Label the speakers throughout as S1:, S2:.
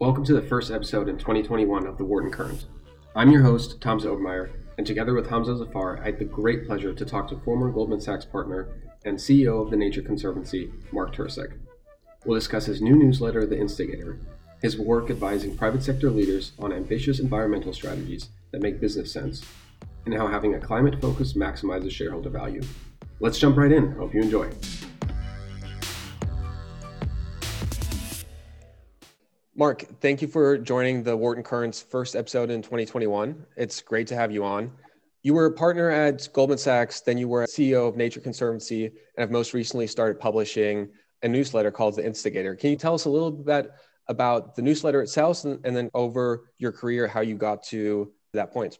S1: Welcome to the first episode in 2021 of The Wharton Current. I'm your host, Tom Obermeier, and together with Hamza Zafar, I had the great pleasure to talk to former Goldman Sachs partner and CEO of the Nature Conservancy, Mark Tercek. We'll discuss his new newsletter, The Instigator, his work advising private sector leaders on ambitious environmental strategies that make business sense, and how having a climate focus maximizes shareholder value. Let's jump right in. Hope you enjoy. Mark, thank you for joining the Wharton Current's first episode in 2021. It's great to have you on. You were a partner at Goldman Sachs, then you were CEO of Nature Conservancy, and have most recently started publishing a newsletter called The Instigator. Can you tell us a little bit about the newsletter itself and, and then over your career, how you got to that point?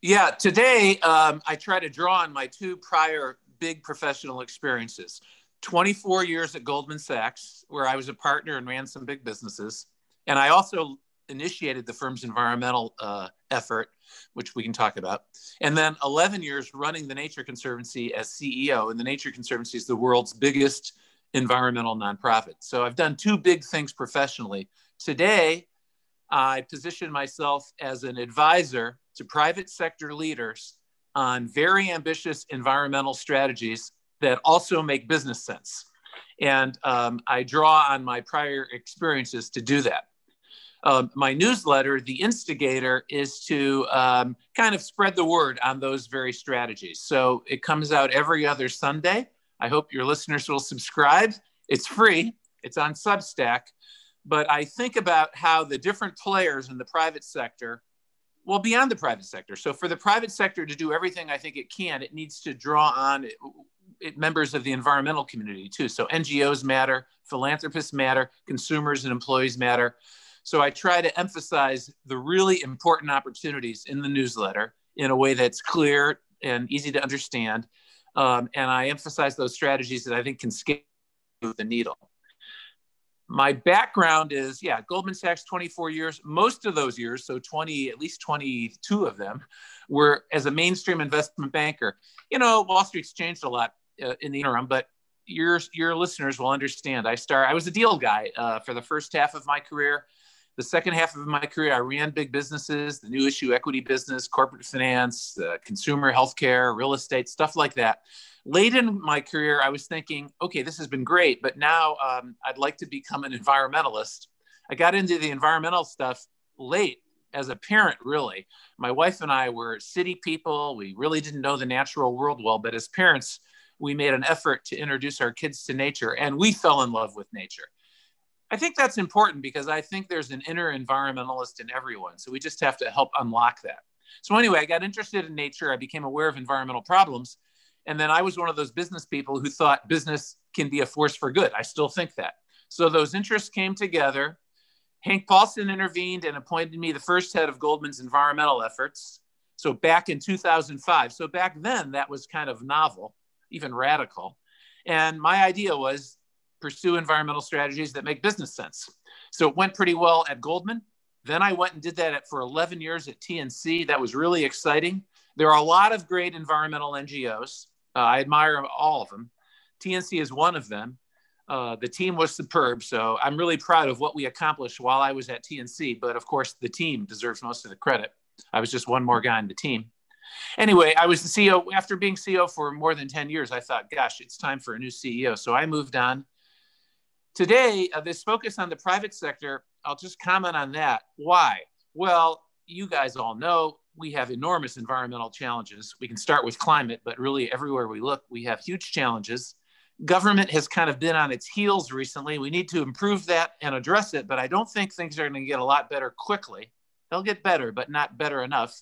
S2: Yeah, today um, I try to draw on my two prior big professional experiences 24 years at Goldman Sachs, where I was a partner and ran some big businesses. And I also initiated the firm's environmental uh, effort, which we can talk about. And then 11 years running the Nature Conservancy as CEO. And the Nature Conservancy is the world's biggest environmental nonprofit. So I've done two big things professionally. Today, I position myself as an advisor to private sector leaders on very ambitious environmental strategies that also make business sense. And um, I draw on my prior experiences to do that. Um, my newsletter, The Instigator, is to um, kind of spread the word on those very strategies. So it comes out every other Sunday. I hope your listeners will subscribe. It's free, it's on Substack. But I think about how the different players in the private sector, well, beyond the private sector. So for the private sector to do everything I think it can, it needs to draw on members of the environmental community too. So NGOs matter, philanthropists matter, consumers and employees matter. So I try to emphasize the really important opportunities in the newsletter in a way that's clear and easy to understand. Um, and I emphasize those strategies that I think can scale the needle. My background is, yeah, Goldman Sachs, 24 years. Most of those years, so 20, at least 22 of them, were as a mainstream investment banker. You know, Wall Street's changed a lot uh, in the interim, but your your listeners will understand. I start. I was a deal guy uh, for the first half of my career. The second half of my career, I ran big businesses, the new issue equity business, corporate finance, uh, consumer healthcare, real estate, stuff like that. Late in my career, I was thinking, okay, this has been great, but now um, I'd like to become an environmentalist. I got into the environmental stuff late as a parent, really. My wife and I were city people. We really didn't know the natural world well, but as parents, we made an effort to introduce our kids to nature and we fell in love with nature. I think that's important because I think there's an inner environmentalist in everyone. So we just have to help unlock that. So, anyway, I got interested in nature. I became aware of environmental problems. And then I was one of those business people who thought business can be a force for good. I still think that. So those interests came together. Hank Paulson intervened and appointed me the first head of Goldman's environmental efforts. So back in 2005. So back then, that was kind of novel even radical. And my idea was pursue environmental strategies that make business sense. So it went pretty well at Goldman. Then I went and did that for 11 years at TNC. That was really exciting. There are a lot of great environmental NGOs. Uh, I admire all of them. TNC is one of them. Uh, the team was superb. So I'm really proud of what we accomplished while I was at TNC. But of course, the team deserves most of the credit. I was just one more guy in the team. Anyway, I was the CEO after being CEO for more than 10 years. I thought, gosh, it's time for a new CEO. So I moved on. Today, uh, this focus on the private sector, I'll just comment on that. Why? Well, you guys all know we have enormous environmental challenges. We can start with climate, but really everywhere we look, we have huge challenges. Government has kind of been on its heels recently. We need to improve that and address it, but I don't think things are going to get a lot better quickly. They'll get better, but not better enough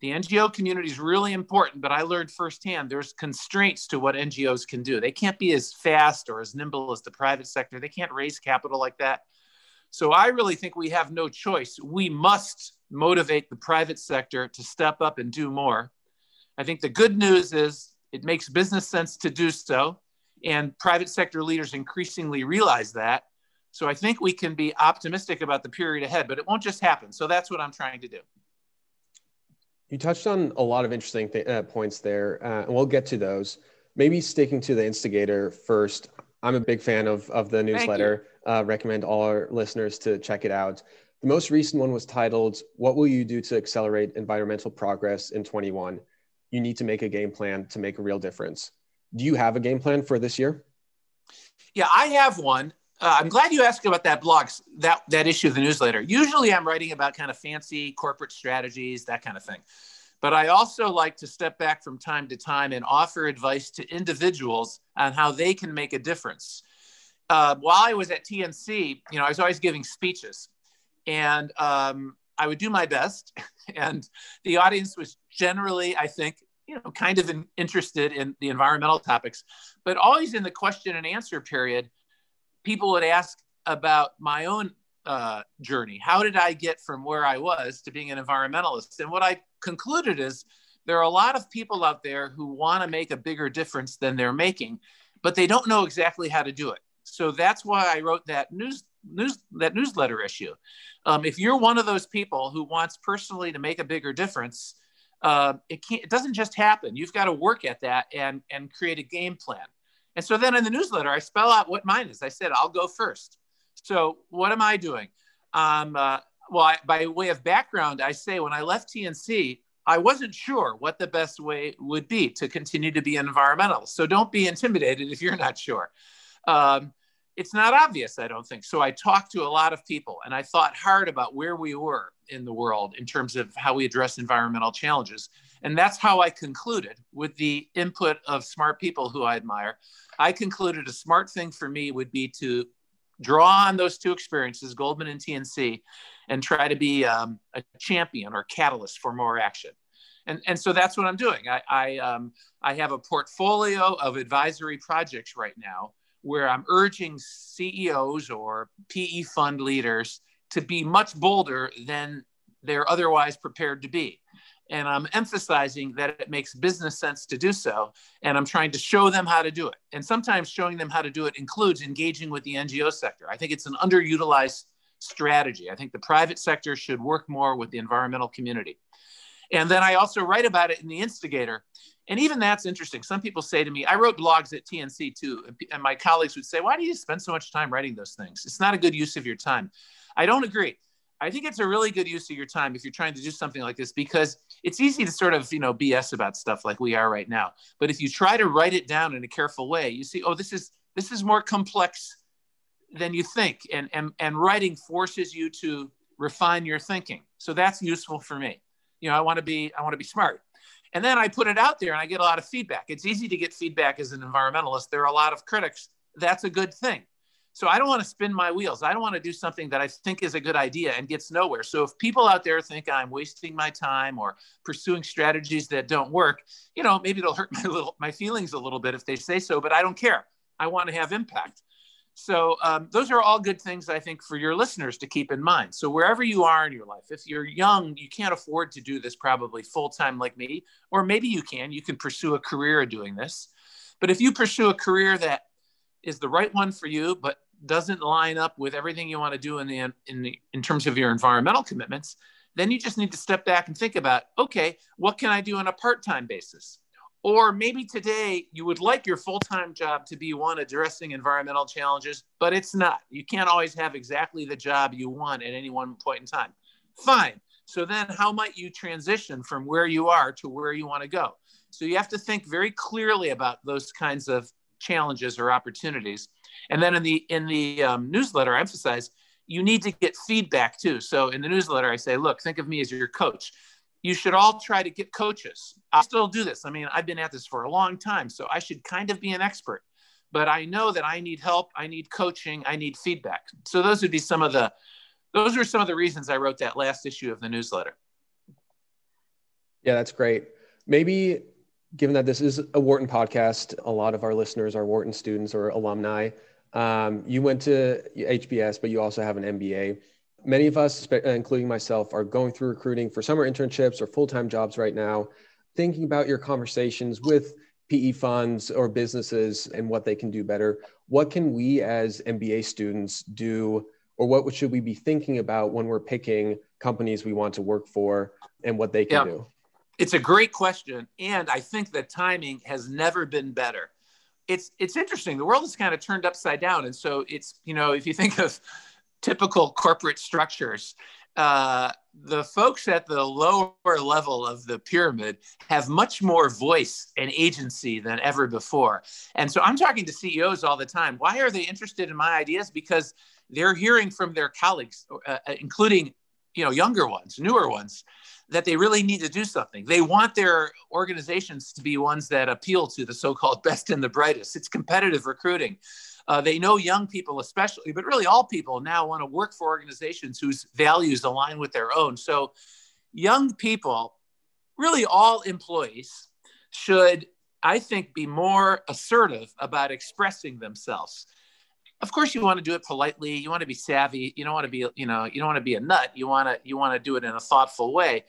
S2: the NGO community is really important, but I learned firsthand there's constraints to what NGOs can do. They can't be as fast or as nimble as the private sector. They can't raise capital like that. So I really think we have no choice. We must motivate the private sector to step up and do more. I think the good news is it makes business sense to do so, and private sector leaders increasingly realize that. So I think we can be optimistic about the period ahead, but it won't just happen. So that's what I'm trying to do.
S1: You touched on a lot of interesting th- uh, points there, uh, and we'll get to those. Maybe sticking to the instigator first. I'm a big fan of, of the newsletter. Uh, recommend all our listeners to check it out. The most recent one was titled, What Will You Do to Accelerate Environmental Progress in 21? You need to make a game plan to make a real difference. Do you have a game plan for this year?
S2: Yeah, I have one. Uh, I'm glad you asked about that blog, that, that issue of the newsletter. Usually I'm writing about kind of fancy corporate strategies, that kind of thing. But I also like to step back from time to time and offer advice to individuals on how they can make a difference. Uh, while I was at TNC, you know, I was always giving speeches, and um, I would do my best, and the audience was generally, I think, you know, kind of in, interested in the environmental topics, but always in the question and answer period, people would ask about my own uh, journey. How did I get from where I was to being an environmentalist? And what I concluded is there are a lot of people out there who want to make a bigger difference than they're making, but they don't know exactly how to do it. So that's why I wrote that news news that newsletter issue. Um, if you're one of those people who wants personally to make a bigger difference, uh, it can't. It doesn't just happen. You've got to work at that and and create a game plan. And so then in the newsletter, I spell out what mine is. I said I'll go first. So what am I doing? Um, uh, well, I, by way of background, I say when I left TNC, I wasn't sure what the best way would be to continue to be environmental. So don't be intimidated if you're not sure. Um, it's not obvious, I don't think. So I talked to a lot of people and I thought hard about where we were in the world in terms of how we address environmental challenges. And that's how I concluded with the input of smart people who I admire. I concluded a smart thing for me would be to draw on those two experiences, Goldman and TNC, and try to be um, a champion or catalyst for more action. And, and so that's what I'm doing. I, I, um, I have a portfolio of advisory projects right now where I'm urging CEOs or PE fund leaders to be much bolder than they're otherwise prepared to be and I'm emphasizing that it makes business sense to do so. And I'm trying to show them how to do it. And sometimes showing them how to do it includes engaging with the NGO sector. I think it's an underutilized strategy. I think the private sector should work more with the environmental community. And then I also write about it in the Instigator. And even that's interesting. Some people say to me, I wrote blogs at TNC too. And my colleagues would say, Why do you spend so much time writing those things? It's not a good use of your time. I don't agree. I think it's a really good use of your time if you're trying to do something like this because it's easy to sort of, you know, BS about stuff like we are right now. But if you try to write it down in a careful way, you see, oh, this is this is more complex than you think. And and and writing forces you to refine your thinking. So that's useful for me. You know, I want to be I want to be smart. And then I put it out there and I get a lot of feedback. It's easy to get feedback as an environmentalist. There are a lot of critics. That's a good thing so I don't want to spin my wheels. I don't want to do something that I think is a good idea and gets nowhere. So if people out there think I'm wasting my time or pursuing strategies that don't work, you know, maybe it'll hurt my little my feelings a little bit if they say so, but I don't care. I want to have impact. So um, those are all good things I think for your listeners to keep in mind. So wherever you are in your life, if you're young, you can't afford to do this probably full time like me, or maybe you can. You can pursue a career doing this. But if you pursue a career that is the right one for you, but doesn't line up with everything you want to do in the in the in terms of your environmental commitments, then you just need to step back and think about, okay, what can I do on a part-time basis? Or maybe today you would like your full-time job to be one addressing environmental challenges, but it's not. You can't always have exactly the job you want at any one point in time. Fine. So then how might you transition from where you are to where you want to go? So you have to think very clearly about those kinds of challenges or opportunities and then in the in the um, newsletter, I emphasize you need to get feedback too. So in the newsletter, I say, look, think of me as your coach. You should all try to get coaches. I still do this. I mean, I've been at this for a long time, so I should kind of be an expert. But I know that I need help. I need coaching. I need feedback. So those would be some of the those are some of the reasons I wrote that last issue of the newsletter.
S1: Yeah, that's great. Maybe given that this is a Wharton podcast, a lot of our listeners are Wharton students or alumni. Um, you went to HBS, but you also have an MBA. Many of us, uh, including myself, are going through recruiting for summer internships or full time jobs right now. Thinking about your conversations with PE funds or businesses and what they can do better. What can we as MBA students do, or what should we be thinking about when we're picking companies we want to work for and what they can yeah. do?
S2: It's a great question. And I think the timing has never been better it's it's interesting. The world is kind of turned upside down, and so it's you know if you think of typical corporate structures, uh, the folks at the lower level of the pyramid have much more voice and agency than ever before. And so I'm talking to CEOs all the time. Why are they interested in my ideas? Because they're hearing from their colleagues, uh, uh including you know younger ones, newer ones, that they really need to do something. They want their organizations to be ones that appeal to the so-called best and the brightest. It's competitive recruiting. Uh, they know young people, especially, but really all people now want to work for organizations whose values align with their own. So, young people, really all employees, should, I think, be more assertive about expressing themselves. Of course, you want to do it politely. You want to be savvy. You don't want to be, you know, you don't want to be a nut. You want to, you want to do it in a thoughtful way.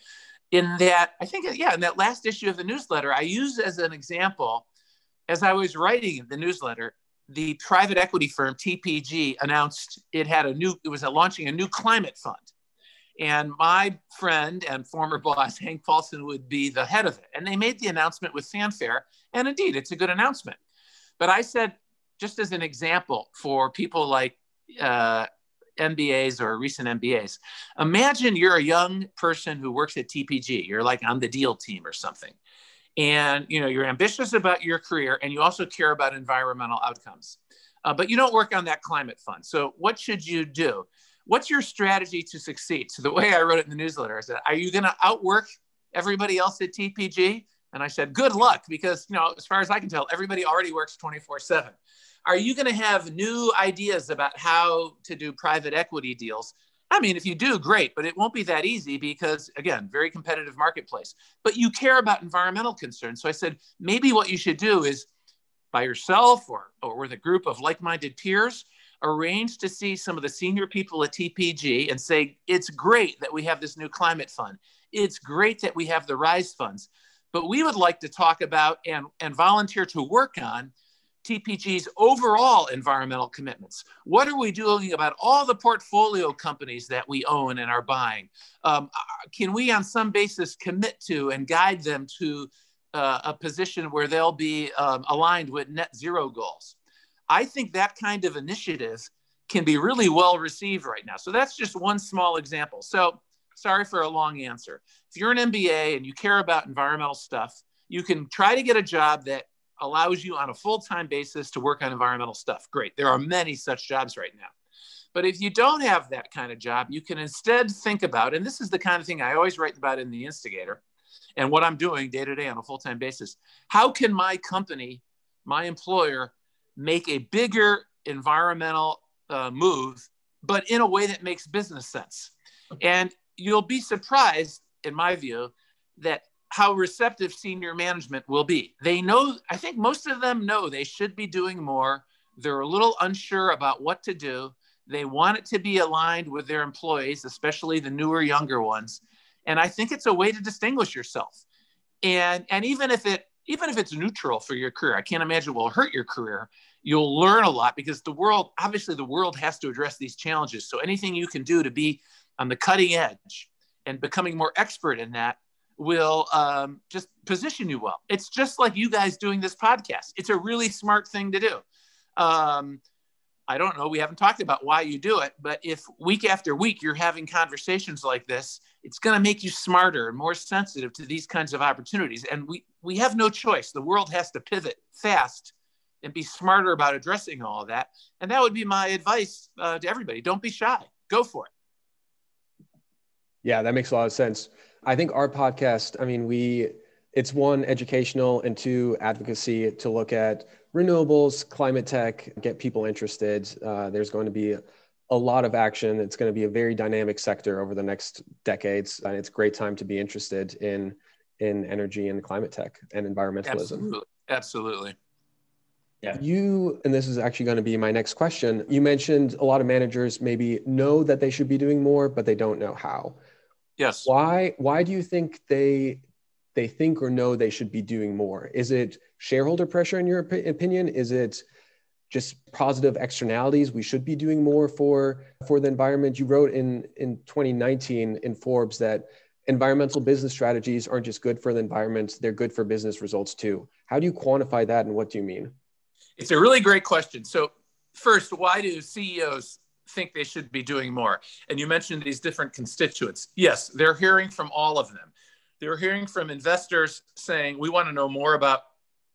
S2: In that, I think, yeah, in that last issue of the newsletter, I used as an example, as I was writing the newsletter, the private equity firm TPG announced it had a new, it was a, launching a new climate fund. And my friend and former boss, Hank Paulson, would be the head of it. And they made the announcement with fanfare. And indeed, it's a good announcement. But I said, just as an example for people like uh, MBAs or recent MBAs, imagine you're a young person who works at TPG. You're like on the deal team or something and you know you're ambitious about your career and you also care about environmental outcomes. Uh, but you don't work on that climate fund. So what should you do? What's your strategy to succeed? So the way i wrote it in the newsletter i said are you going to outwork everybody else at tpg and i said good luck because you know as far as i can tell everybody already works 24 7 are you going to have new ideas about how to do private equity deals I mean, if you do, great, but it won't be that easy because, again, very competitive marketplace. But you care about environmental concerns. So I said, maybe what you should do is by yourself or, or with a group of like minded peers, arrange to see some of the senior people at TPG and say, it's great that we have this new climate fund. It's great that we have the RISE funds. But we would like to talk about and, and volunteer to work on TPG's overall environmental commitments? What are we doing about all the portfolio companies that we own and are buying? Um, can we, on some basis, commit to and guide them to uh, a position where they'll be um, aligned with net zero goals? I think that kind of initiative can be really well received right now. So that's just one small example. So sorry for a long answer. If you're an MBA and you care about environmental stuff, you can try to get a job that allows you on a full time basis to work on environmental stuff. Great. There are many such jobs right now. But if you don't have that kind of job, you can instead think about, and this is the kind of thing I always write about in The Instigator and what I'm doing day to day on a full time basis. How can my company, my employer, make a bigger environmental uh, move, but in a way that makes business sense? And you'll be surprised, in my view, that how receptive senior management will be. They know, I think most of them know they should be doing more. They're a little unsure about what to do. They want it to be aligned with their employees, especially the newer, younger ones. And I think it's a way to distinguish yourself. And, and even if it even if it's neutral for your career, I can't imagine it will hurt your career. You'll learn a lot because the world, obviously, the world has to address these challenges. So anything you can do to be on the cutting edge and becoming more expert in that will um, just position you well. It's just like you guys doing this podcast. It's a really smart thing to do. Um, I don't know. We haven't talked about why you do it, but if week after week you're having conversations like this, it's going to make you smarter and more sensitive to these kinds of opportunities. And we, we have no choice. The world has to pivot fast and be smarter about addressing all of that. And that would be my advice uh, to everybody. Don't be shy. Go for it.
S1: Yeah, that makes a lot of sense. I think our podcast, I mean, we, it's one educational and two advocacy to look at renewables, climate tech, get people interested. Uh, there's going to be a lot of action. It's going to be a very dynamic sector over the next decades, and it's a great time to be interested in in energy and climate tech and environmentalism.
S2: Absolutely. Absolutely.
S1: Yeah. You, and this is actually going to be my next question. You mentioned a lot of managers maybe know that they should be doing more, but they don't know how.
S2: Yes.
S1: Why why do you think they they think or know they should be doing more? Is it shareholder pressure in your opinion? Is it just positive externalities we should be doing more for for the environment? You wrote in in 2019 in Forbes that environmental business strategies aren't just good for the environment, they're good for business results too. How do you quantify that and what do you mean?
S2: It's a really great question. So, first, why do CEOs think they should be doing more? And you mentioned these different constituents. Yes, they're hearing from all of them. They're hearing from investors saying, we want to know more about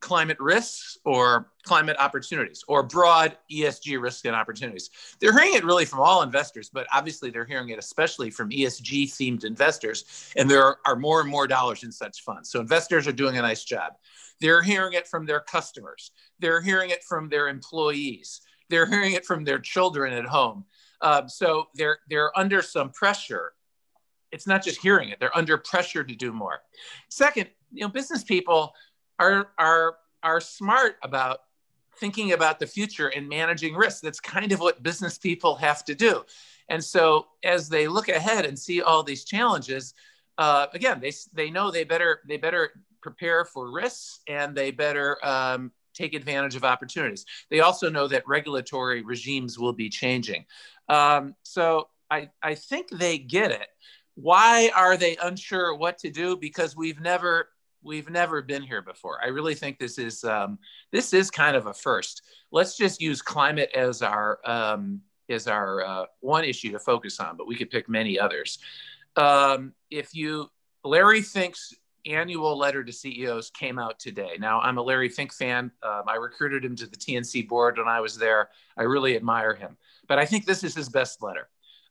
S2: climate risks or climate opportunities or broad ESG risks and opportunities. They're hearing it really from all investors, but obviously they're hearing it especially from ESG themed investors. And there are more and more dollars in such funds. So investors are doing a nice job. They're hearing it from their customers, they're hearing it from their employees, they're hearing it from their children at home. Um, so they're, they're under some pressure. It's not just hearing it, they're under pressure to do more. Second, you know, business people are are are smart about thinking about the future and managing risk. That's kind of what business people have to do. And so as they look ahead and see all these challenges, uh, again, they, they know they better they better prepare for risks and they better um, take advantage of opportunities. They also know that regulatory regimes will be changing. Um, so I, I think they get it. Why are they unsure what to do? Because we've never we've never been here before. I really think this is um, this is kind of a first. Let's just use climate as our um, as our uh, one issue to focus on, but we could pick many others. Um, if you Larry Fink's annual letter to CEOs came out today. Now I'm a Larry Fink fan. Um, I recruited him to the TNC board when I was there. I really admire him, but I think this is his best letter.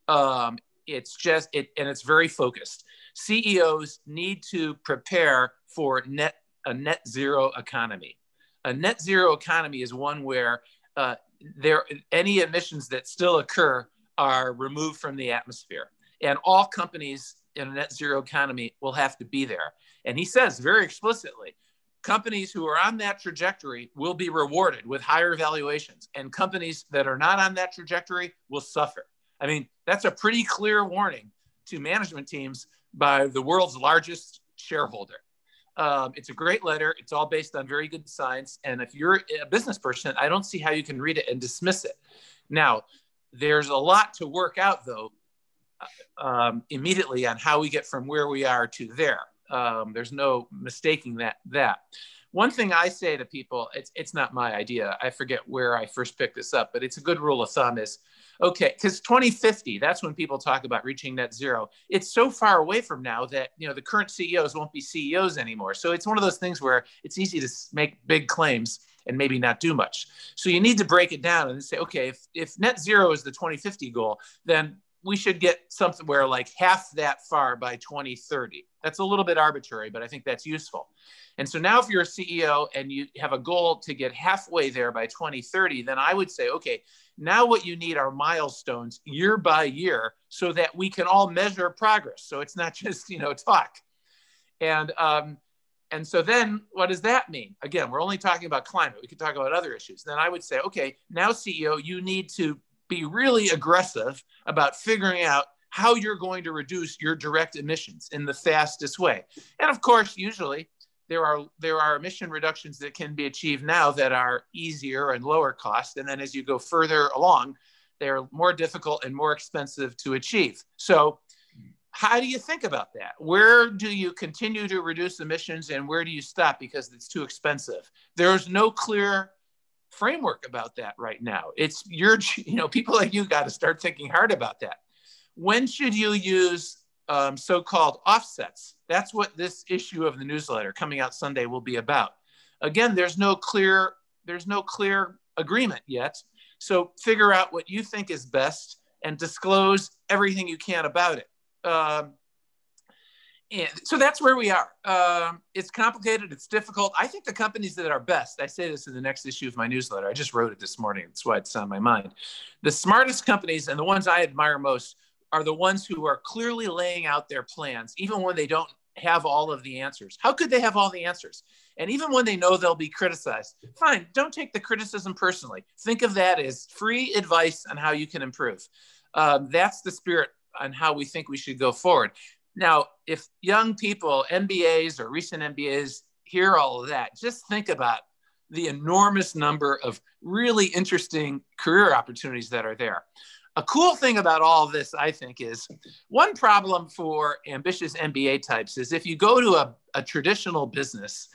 S2: Um, it's just it, and it's very focused. CEOs need to prepare for net a net zero economy. A net zero economy is one where uh, there any emissions that still occur are removed from the atmosphere, and all companies in a net zero economy will have to be there. And he says very explicitly, companies who are on that trajectory will be rewarded with higher valuations, and companies that are not on that trajectory will suffer. I mean, that's a pretty clear warning to management teams by the world's largest shareholder. Um, it's a great letter. It's all based on very good science. And if you're a business person, I don't see how you can read it and dismiss it. Now, there's a lot to work out, though, um, immediately on how we get from where we are to there. Um, there's no mistaking that. That one thing I say to people, it's it's not my idea. I forget where I first picked this up, but it's a good rule of thumb: is okay because 2050 that's when people talk about reaching net zero it's so far away from now that you know the current ceos won't be ceos anymore so it's one of those things where it's easy to make big claims and maybe not do much so you need to break it down and say okay if, if net zero is the 2050 goal then we should get somewhere like half that far by 2030 that's a little bit arbitrary but i think that's useful and so now if you're a ceo and you have a goal to get halfway there by 2030 then i would say okay now, what you need are milestones year by year so that we can all measure progress. So it's not just, you know, talk. And, um, and so then what does that mean? Again, we're only talking about climate. We could talk about other issues. Then I would say, okay, now, CEO, you need to be really aggressive about figuring out how you're going to reduce your direct emissions in the fastest way. And of course, usually there are there are emission reductions that can be achieved now that are easier and lower cost. And then as you go further along they're more difficult and more expensive to achieve. So how do you think about that? Where do you continue to reduce emissions and where do you stop because it's too expensive? There's no clear framework about that right now it's your you know people like you got to start thinking hard about that when should you use um, so-called offsets. That's what this issue of the newsletter coming out Sunday will be about. Again, there's no clear there's no clear agreement yet. So figure out what you think is best and disclose everything you can about it. Um, and so that's where we are. Um, it's complicated. It's difficult. I think the companies that are best, I say this in the next issue of my newsletter. I just wrote it this morning. That's why it's on my mind. The smartest companies and the ones I admire most are the ones who are clearly laying out their plans, even when they don't have all of the answers. How could they have all the answers? And even when they know they'll be criticized, fine, don't take the criticism personally. Think of that as free advice on how you can improve. Um, that's the spirit on how we think we should go forward. Now, if young people, MBAs or recent MBAs, hear all of that, just think about the enormous number of really interesting career opportunities that are there a cool thing about all this, I think, is one problem for ambitious MBA types is if you go to a, a traditional business,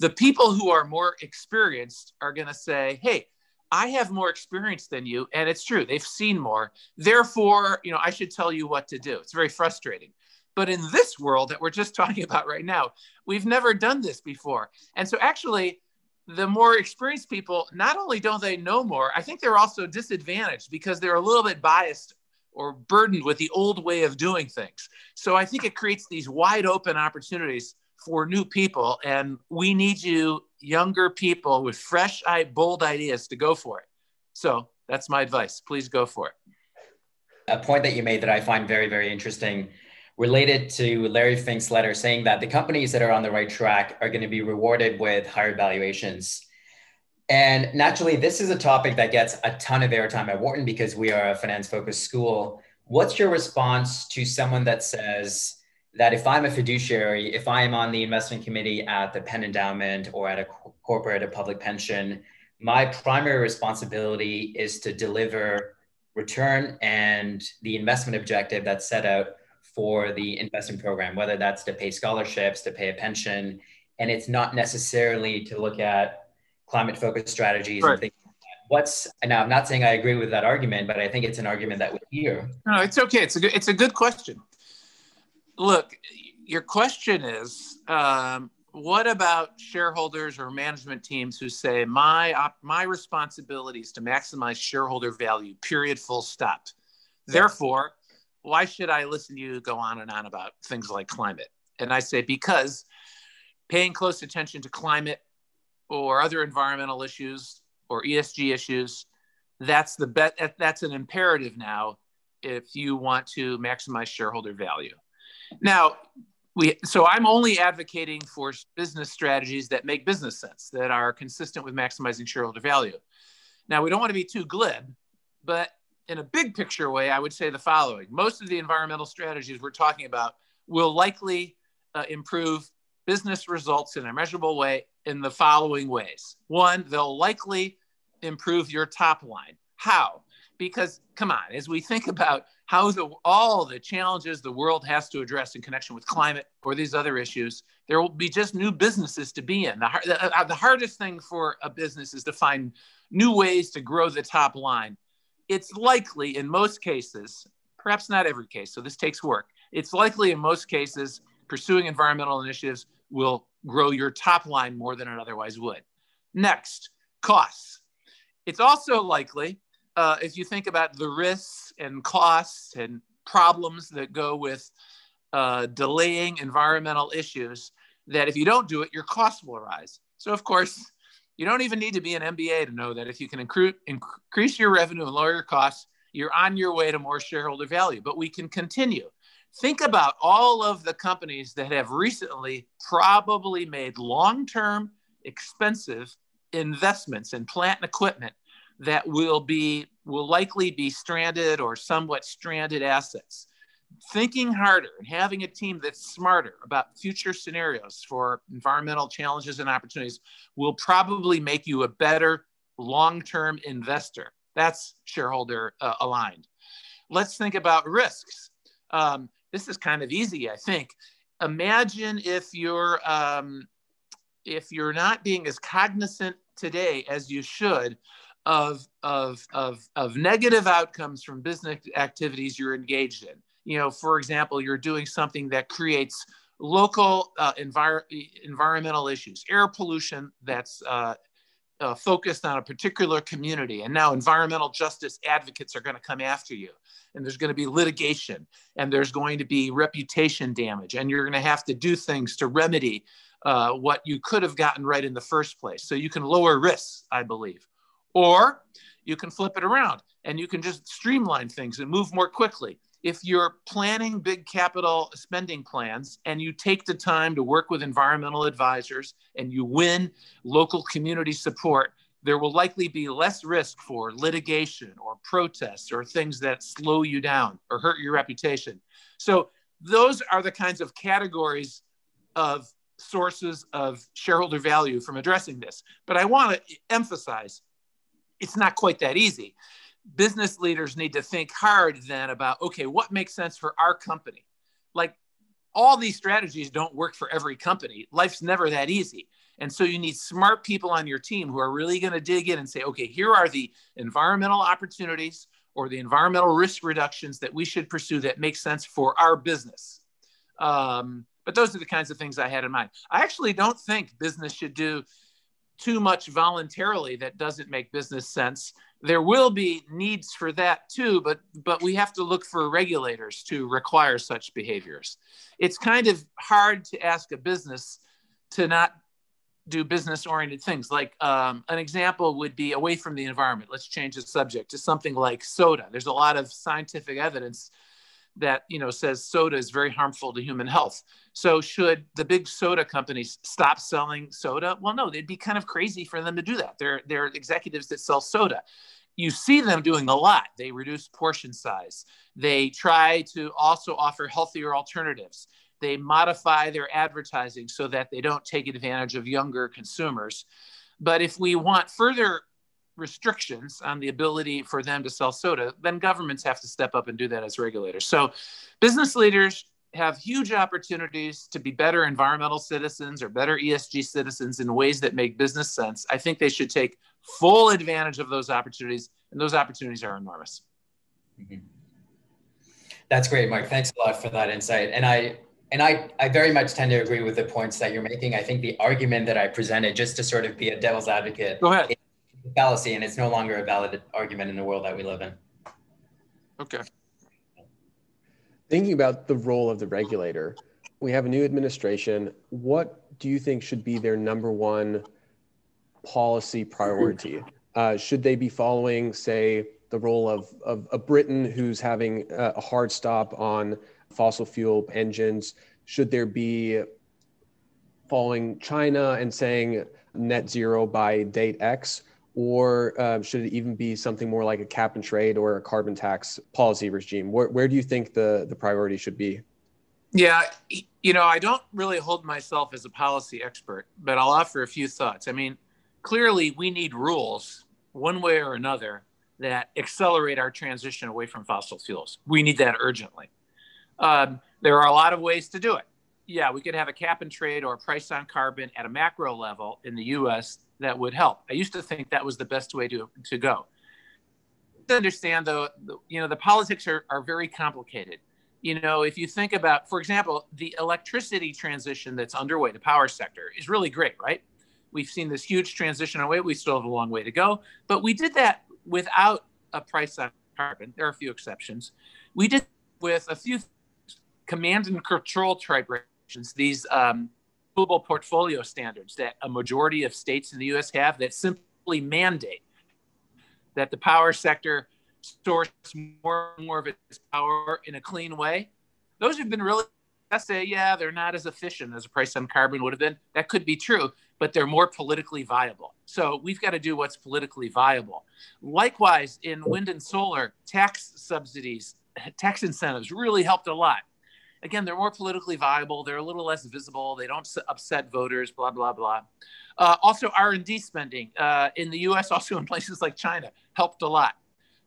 S2: The people who are more experienced are going to say, hey, I have more experience than you. And it's true, they've seen more. Therefore, you know, I should tell you what to do. It's very frustrating. But in this world that we're just talking about right now, we've never done this before. And so actually, the more experienced people, not only don't they know more, I think they're also disadvantaged because they're a little bit biased or burdened with the old way of doing things. So I think it creates these wide open opportunities for new people. And we need you, younger people with fresh, bold ideas, to go for it. So that's my advice. Please go for it.
S3: A point that you made that I find very, very interesting related to Larry Fink's letter saying that the companies that are on the right track are going to be rewarded with higher valuations. And naturally, this is a topic that gets a ton of airtime at Wharton because we are a finance focused school. What's your response to someone that says that if I'm a fiduciary, if I am on the investment committee at the Penn Endowment or at a corporate, a public pension, my primary responsibility is to deliver return and the investment objective that's set out for the investment program, whether that's to pay scholarships, to pay a pension. And it's not necessarily to look at climate focused strategies right. and things like What's now? I'm not saying I agree with that argument, but I think it's an argument that we hear.
S2: No, it's okay. It's a good. It's a good question. Look, your question is, um, what about shareholders or management teams who say my op- my responsibility is to maximize shareholder value? Period. Full stop. Therefore, why should I listen to you go on and on about things like climate? And I say, because paying close attention to climate or other environmental issues or ESG issues, that's the bet that's an imperative now if you want to maximize shareholder value. Now, we so I'm only advocating for business strategies that make business sense, that are consistent with maximizing shareholder value. Now, we don't want to be too glib, but in a big picture way, I would say the following most of the environmental strategies we're talking about will likely uh, improve business results in a measurable way in the following ways. One, they'll likely improve your top line. How? Because, come on, as we think about how the, all the challenges the world has to address in connection with climate or these other issues, there will be just new businesses to be in. The, the, uh, the hardest thing for a business is to find new ways to grow the top line it's likely in most cases, perhaps not every case, so this takes work. It's likely in most cases, pursuing environmental initiatives will grow your top line more than it otherwise would. Next, costs. It's also likely, uh, if you think about the risks and costs and problems that go with uh, delaying environmental issues, that if you don't do it, your costs will rise. So, of course, you don't even need to be an MBA to know that if you can incre- increase your revenue and lower your costs, you're on your way to more shareholder value. But we can continue. Think about all of the companies that have recently probably made long term, expensive investments in plant and equipment that will be will likely be stranded or somewhat stranded assets thinking harder and having a team that's smarter about future scenarios for environmental challenges and opportunities will probably make you a better long-term investor. That's shareholder uh, aligned. Let's think about risks. Um, this is kind of easy, I think. Imagine if you're um, if you're not being as cognizant today as you should of, of, of, of negative outcomes from business activities you're engaged in you know, for example, you're doing something that creates local uh, envir- environmental issues, air pollution that's uh, uh, focused on a particular community. And now environmental justice advocates are going to come after you. And there's going to be litigation and there's going to be reputation damage. And you're going to have to do things to remedy uh, what you could have gotten right in the first place. So you can lower risks, I believe. Or you can flip it around and you can just streamline things and move more quickly if you're planning big capital spending plans and you take the time to work with environmental advisors and you win local community support, there will likely be less risk for litigation or protests or things that slow you down or hurt your reputation. So, those are the kinds of categories of sources of shareholder value from addressing this. But I want to emphasize it's not quite that easy business leaders need to think hard then about okay, what makes sense for our company? Like all these strategies don't work for every company. Life's never that easy. And so you need smart people on your team who are really going to dig in and say, okay, here are the environmental opportunities or the environmental risk reductions that we should pursue that make sense for our business. Um, but those are the kinds of things I had in mind. I actually don't think business should do too much voluntarily that doesn't make business sense. There will be needs for that too, but but we have to look for regulators to require such behaviors. It's kind of hard to ask a business to not do business oriented things. Like um, an example would be away from the environment. Let's change the subject to something like soda. There's a lot of scientific evidence that you know says soda is very harmful to human health. So should the big soda companies stop selling soda? Well, no, they'd be kind of crazy for them to do that. They're they're executives that sell soda. You see them doing a lot. They reduce portion size. They try to also offer healthier alternatives. They modify their advertising so that they don't take advantage of younger consumers. But if we want further restrictions on the ability for them to sell soda, then governments have to step up and do that as regulators. So business leaders have huge opportunities to be better environmental citizens or better ESG citizens in ways that make business sense. I think they should take full advantage of those opportunities, and those opportunities are enormous.
S3: Mm-hmm. That's great, Mark. Thanks a lot for that insight. And I and I, I very much tend to agree with the points that you're making. I think the argument that I presented, just to sort of be a devil's advocate,
S2: go ahead
S3: fallacy and it's no longer a valid argument in the world that we live in.
S2: Okay.
S1: Thinking about the role of the regulator, we have a new administration. What do you think should be their number one policy priority? Uh, should they be following, say, the role of, of, of Britain, who's having a hard stop on fossil fuel engines? Should there be following China and saying net zero by date X? Or uh, should it even be something more like a cap and trade or a carbon tax policy regime? Where, where do you think the, the priority should be?
S2: Yeah, you know, I don't really hold myself as a policy expert, but I'll offer a few thoughts. I mean, clearly we need rules one way or another that accelerate our transition away from fossil fuels. We need that urgently. Um, there are a lot of ways to do it. Yeah, we could have a cap and trade or a price on carbon at a macro level in the US that would help. I used to think that was the best way to, to go. To understand though, you know, the politics are, are very complicated. You know, if you think about, for example, the electricity transition that's underway, the power sector is really great, right? We've seen this huge transition away. We still have a long way to go, but we did that without a price on carbon. There are a few exceptions. We did with a few command and control type regulations, these um, renewable portfolio standards that a majority of states in the US have that simply mandate that the power sector source more and more of its power in a clean way. Those have been really, I say, yeah, they're not as efficient as a price on carbon would have been. That could be true, but they're more politically viable. So we've got to do what's politically viable. Likewise, in wind and solar, tax subsidies, tax incentives really helped a lot again, they're more politically viable. They're a little less visible. They don't upset voters. Blah blah blah. Uh, also, R and D spending uh, in the U.S., also in places like China, helped a lot.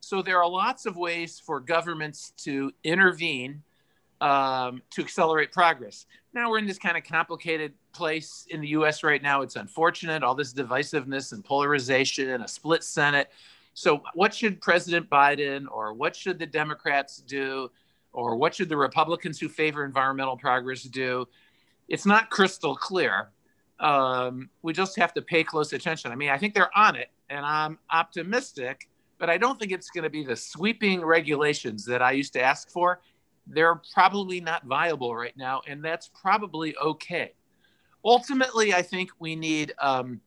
S2: So there are lots of ways for governments to intervene um, to accelerate progress. Now we're in this kind of complicated place in the U.S. right now. It's unfortunate, all this divisiveness and polarization and a split Senate. So, what should President Biden or what should the Democrats do? Or what should the Republicans who favor environmental progress do? It's not crystal clear. Um, we just have to pay close attention. I mean, I think they're on it, and I'm optimistic, but I don't think it's going to be the sweeping regulations that I used to ask for. They're probably not viable right now, and that's probably okay. Ultimately, I think we need um,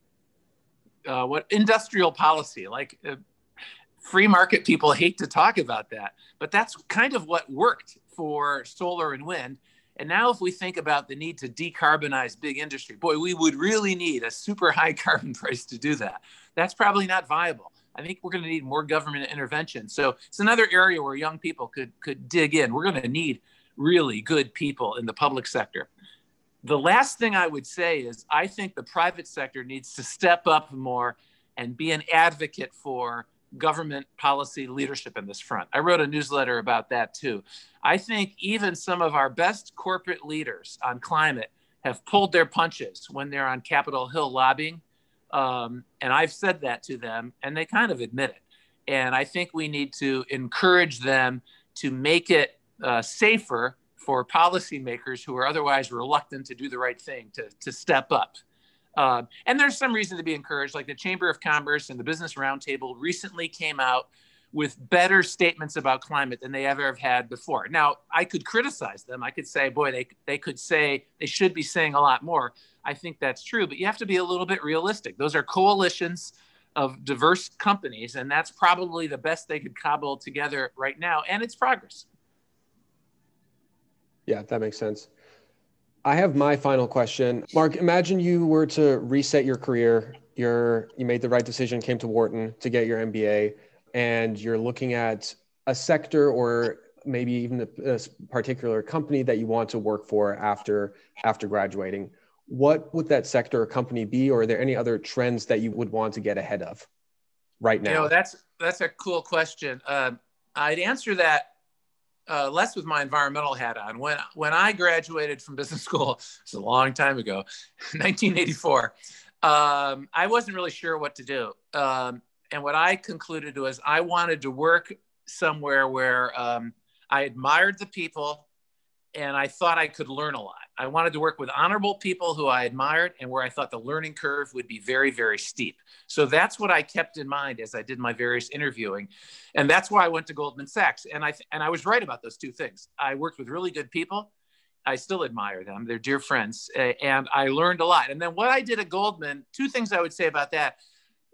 S2: uh, what industrial policy, like uh, free market people hate to talk about that, but that's kind of what worked for solar and wind. And now, if we think about the need to decarbonize big industry, boy, we would really need a super high carbon price to do that. That's probably not viable. I think we're going to need more government intervention. So it's another area where young people could could dig in. We're going to need really good people in the public sector. The last thing I would say is I think the private sector needs to step up more and be an advocate for government policy leadership in this front. I wrote a newsletter about that too. I think even some of our best corporate leaders on climate have pulled their punches when they're on Capitol Hill lobbying. Um, and I've said that to them, and they kind of admit it. And I think we need to encourage them to make it uh, safer for policymakers who are otherwise reluctant to do the right thing to, to step up. Uh, and there's some reason to be encouraged, like the Chamber of Commerce and the Business Roundtable recently came out with better statements about climate than they ever have had before. Now, I could criticize them. I could say, boy, they, they could say they should be saying a lot more. I think that's true, but you have to be a little bit realistic. Those are coalitions of diverse companies, and that's probably the best they could cobble together right now, and it's progress.
S1: Yeah, that makes sense. I have my final question. Mark, imagine you were to reset your career. You're, you made the right decision, came to Wharton to get your MBA and you're looking at a sector or maybe even a, a, particular company that you want to work for after after graduating what would that sector or company be or are there any other trends that you would want to get ahead of right now
S2: you know that's that's a cool question um, i'd answer that uh, less with my environmental hat on. When when I graduated from business school, it's a long time ago, 1984. Um, I wasn't really sure what to do. Um, and what I concluded was I wanted to work somewhere where um, I admired the people and I thought I could learn a lot. I wanted to work with honorable people who I admired and where I thought the learning curve would be very, very steep. So that's what I kept in mind as I did my various interviewing. And that's why I went to Goldman Sachs. And I, th- and I was right about those two things. I worked with really good people. I still admire them. They're dear friends. and I learned a lot. And then what I did at Goldman, two things I would say about that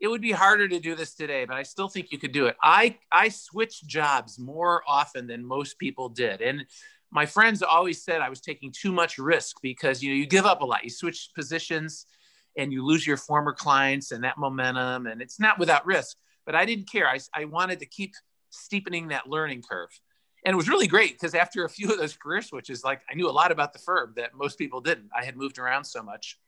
S2: it would be harder to do this today, but I still think you could do it. I I switched jobs more often than most people did, and my friends always said I was taking too much risk because you know you give up a lot, you switch positions, and you lose your former clients and that momentum, and it's not without risk. But I didn't care. I I wanted to keep steepening that learning curve. And it was really great because after a few of those career switches, like I knew a lot about the firm that most people didn't. I had moved around so much.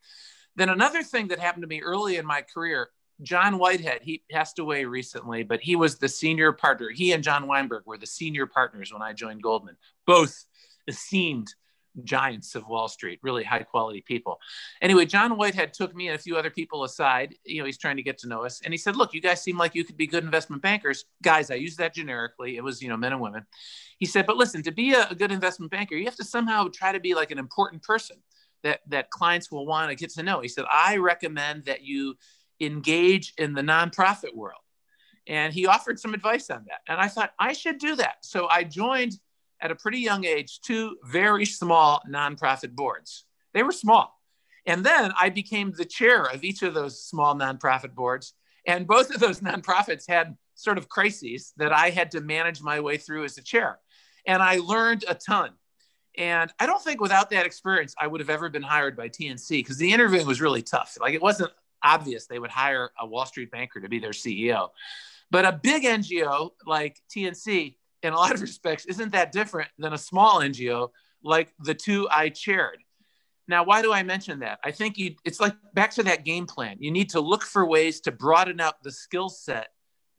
S2: Then another thing that happened to me early in my career, John Whitehead, he passed away recently, but he was the senior partner. He and John Weinberg were the senior partners when I joined Goldman, both esteemed giants of Wall Street, really high quality people. Anyway, John Whitehead took me and a few other people aside. You know, he's trying to get to know us. And he said, Look, you guys seem like you could be good investment bankers. Guys, I use that generically. It was, you know, men and women. He said, But listen, to be a, a good investment banker, you have to somehow try to be like an important person that, that clients will want to get to know. He said, I recommend that you engage in the nonprofit world. And he offered some advice on that. And I thought I should do that. So I joined at a pretty young age two very small nonprofit boards. They were small. And then I became the chair of each of those small nonprofit boards. And both of those nonprofits had sort of crises that I had to manage my way through as a chair. And I learned a ton. And I don't think without that experience, I would have ever been hired by TNC because the interviewing was really tough. Like it wasn't obvious they would hire a Wall Street banker to be their CEO. But a big NGO like TNC, in a lot of respects, isn't that different than a small NGO like the two I chaired. Now, why do I mention that? I think you, it's like back to that game plan. You need to look for ways to broaden out the skill set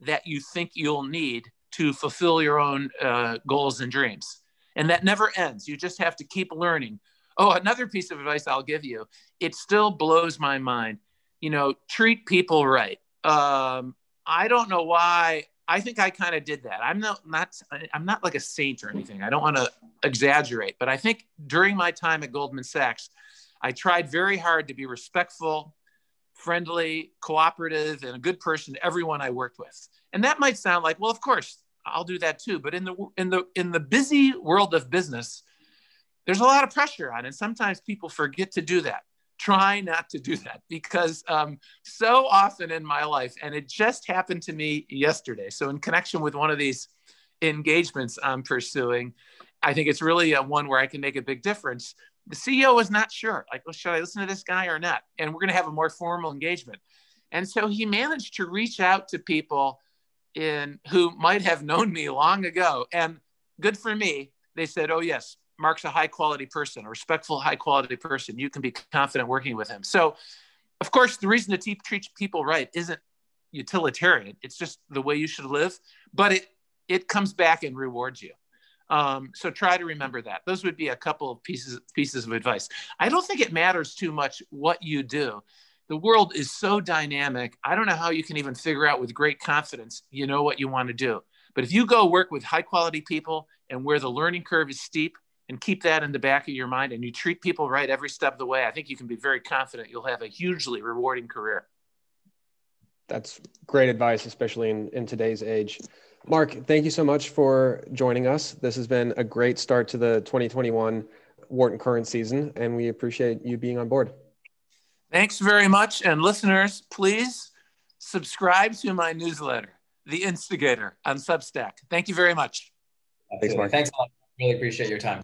S2: that you think you'll need to fulfill your own uh, goals and dreams. And that never ends. You just have to keep learning. Oh, another piece of advice I'll give you it still blows my mind you know, treat people right. Um, I don't know why. I think I kind of did that. I'm not, not, I'm not like a saint or anything. I don't want to exaggerate, but I think during my time at Goldman Sachs, I tried very hard to be respectful, friendly, cooperative, and a good person to everyone I worked with. And that might sound like, well, of course, I'll do that too. But in the in the in the busy world of business, there's a lot of pressure on, and sometimes people forget to do that try not to do that because um, so often in my life, and it just happened to me yesterday. So, in connection with one of these engagements I'm pursuing, I think it's really one where I can make a big difference. The CEO was not sure, like, well, should I listen to this guy or not? And we're going to have a more formal engagement. And so he managed to reach out to people in who might have known me long ago. And good for me, they said, oh, yes, Mark's a high quality person, a respectful, high quality person. You can be confident working with him. So, of course, the reason to treat people right isn't utilitarian. It's just the way you should live, but it it comes back and rewards you. Um, so try to remember that. Those would be a couple of pieces pieces of advice. I don't think it matters too much what you do. The world is so dynamic. I don't know how you can even figure out with great confidence you know what you want to do. But if you go work with high quality people and where the learning curve is steep and keep that in the back of your mind and you treat people right every step of the way, I think you can be very confident you'll have a hugely rewarding career.
S1: That's great advice, especially in, in today's age. Mark, thank you so much for joining us. This has been a great start to the 2021 Wharton Current season, and we appreciate you being on board.
S2: Thanks very much. And listeners, please subscribe to my newsletter, The Instigator, on Substack. Thank you very much.
S3: Thanks, Mark. Thanks a lot. Really appreciate your time.